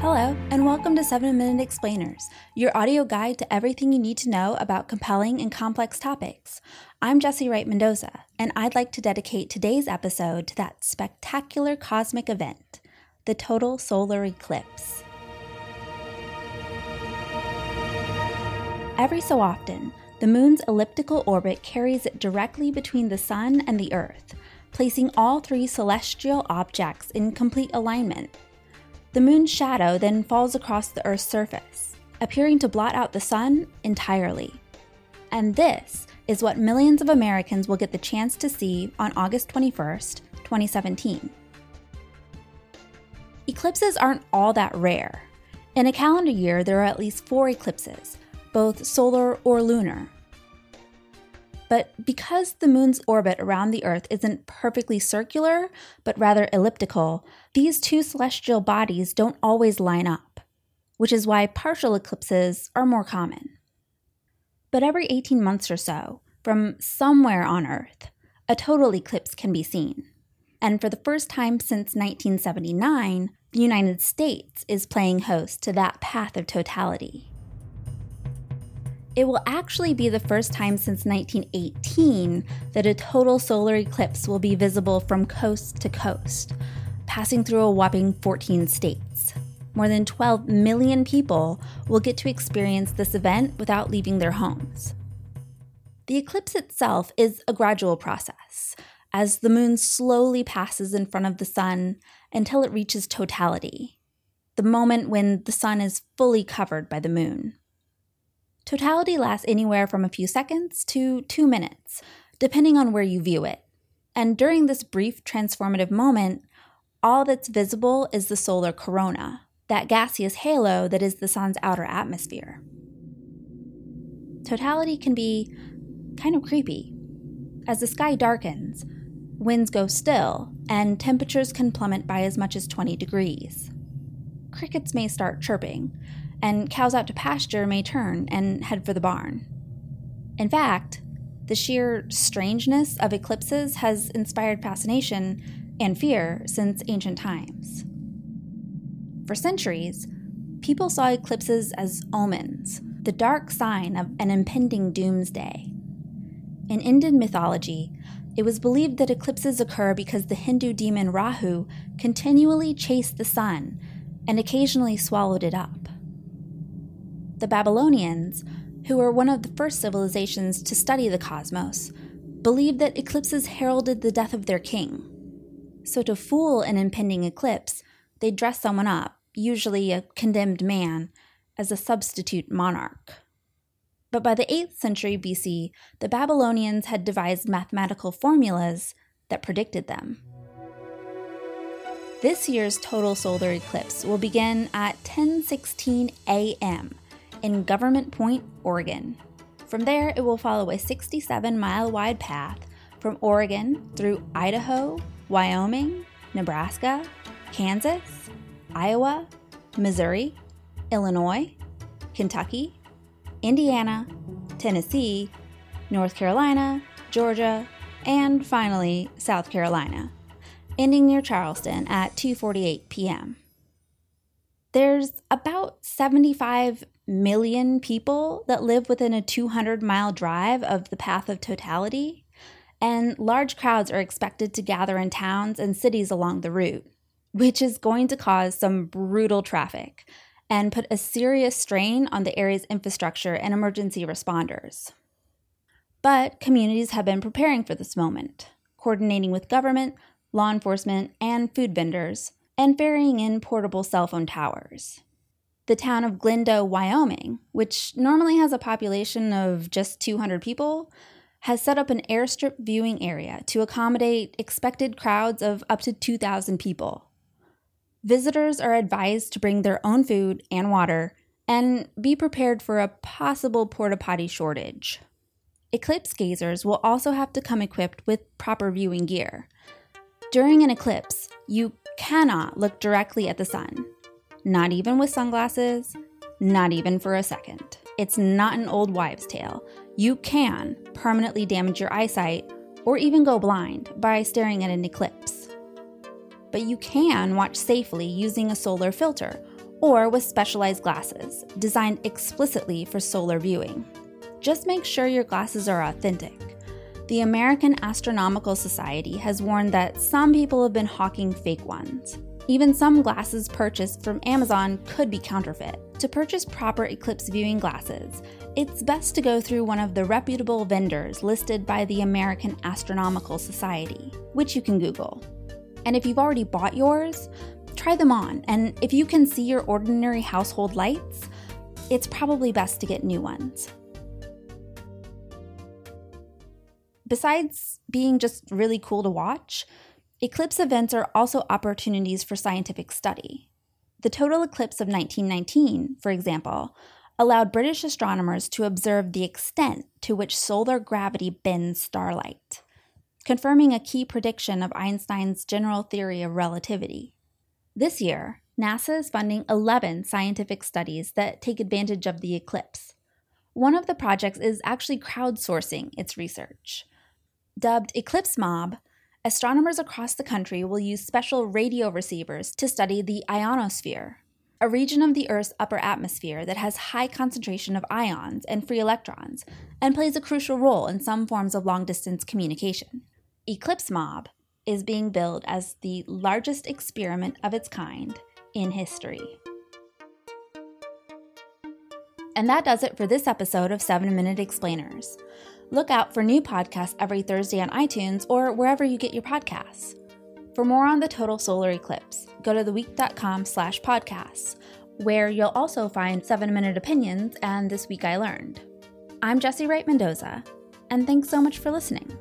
Hello, and welcome to 7 Minute Explainers, your audio guide to everything you need to know about compelling and complex topics. I'm Jesse Wright Mendoza, and I'd like to dedicate today's episode to that spectacular cosmic event, the total solar eclipse. Every so often, the moon's elliptical orbit carries it directly between the sun and the earth, placing all three celestial objects in complete alignment. The moon's shadow then falls across the Earth's surface, appearing to blot out the sun entirely. And this is what millions of Americans will get the chance to see on August 21st, 2017. Eclipses aren't all that rare. In a calendar year, there are at least four eclipses, both solar or lunar. But because the moon's orbit around the Earth isn't perfectly circular, but rather elliptical, these two celestial bodies don't always line up, which is why partial eclipses are more common. But every 18 months or so, from somewhere on Earth, a total eclipse can be seen. And for the first time since 1979, the United States is playing host to that path of totality. It will actually be the first time since 1918 that a total solar eclipse will be visible from coast to coast, passing through a whopping 14 states. More than 12 million people will get to experience this event without leaving their homes. The eclipse itself is a gradual process, as the moon slowly passes in front of the sun until it reaches totality, the moment when the sun is fully covered by the moon. Totality lasts anywhere from a few seconds to two minutes, depending on where you view it. And during this brief transformative moment, all that's visible is the solar corona, that gaseous halo that is the sun's outer atmosphere. Totality can be kind of creepy. As the sky darkens, winds go still, and temperatures can plummet by as much as 20 degrees. Crickets may start chirping, and cows out to pasture may turn and head for the barn. In fact, the sheer strangeness of eclipses has inspired fascination and fear since ancient times. For centuries, people saw eclipses as omens, the dark sign of an impending doomsday. In Indian mythology, it was believed that eclipses occur because the Hindu demon Rahu continually chased the sun and occasionally swallowed it up. The Babylonians, who were one of the first civilizations to study the cosmos, believed that eclipses heralded the death of their king. So, to fool an impending eclipse, they dress someone up, usually a condemned man, as a substitute monarch. But by the 8th century BC, the Babylonians had devised mathematical formulas that predicted them. This year's total solar eclipse will begin at 10:16 a.m in Government Point, Oregon. From there, it will follow a 67 mile wide path from Oregon through Idaho, Wyoming, Nebraska, Kansas, Iowa, Missouri, Illinois, Kentucky, Indiana, Tennessee, North Carolina, Georgia, and finally South Carolina, ending near Charleston at 2:48 p.m. There's about 75 million people that live within a 200 mile drive of the path of totality, and large crowds are expected to gather in towns and cities along the route, which is going to cause some brutal traffic and put a serious strain on the area's infrastructure and emergency responders. But communities have been preparing for this moment, coordinating with government, law enforcement, and food vendors, and ferrying in portable cell phone towers the town of Glendo, Wyoming, which normally has a population of just 200 people, has set up an airstrip viewing area to accommodate expected crowds of up to 2,000 people. Visitors are advised to bring their own food and water and be prepared for a possible porta potty shortage. Eclipse gazers will also have to come equipped with proper viewing gear. During an eclipse, you cannot look directly at the sun not even with sunglasses, not even for a second. It's not an old wives' tale. You can permanently damage your eyesight or even go blind by staring at an eclipse. But you can watch safely using a solar filter or with specialized glasses designed explicitly for solar viewing. Just make sure your glasses are authentic. The American Astronomical Society has warned that some people have been hawking fake ones. Even some glasses purchased from Amazon could be counterfeit. To purchase proper eclipse viewing glasses, it's best to go through one of the reputable vendors listed by the American Astronomical Society, which you can Google. And if you've already bought yours, try them on, and if you can see your ordinary household lights, it's probably best to get new ones. Besides being just really cool to watch, eclipse events are also opportunities for scientific study. The total eclipse of 1919, for example, allowed British astronomers to observe the extent to which solar gravity bends starlight, confirming a key prediction of Einstein's general theory of relativity. This year, NASA is funding 11 scientific studies that take advantage of the eclipse. One of the projects is actually crowdsourcing its research. Dubbed Eclipse Mob, astronomers across the country will use special radio receivers to study the ionosphere, a region of the Earth's upper atmosphere that has high concentration of ions and free electrons and plays a crucial role in some forms of long distance communication. Eclipse Mob is being billed as the largest experiment of its kind in history. And that does it for this episode of 7 Minute Explainers. Look out for new podcasts every Thursday on iTunes or wherever you get your podcasts. For more on the total solar eclipse, go to theweek.com slash podcasts, where you'll also find 7-minute opinions and This Week I Learned. I'm Jesse Wright Mendoza, and thanks so much for listening.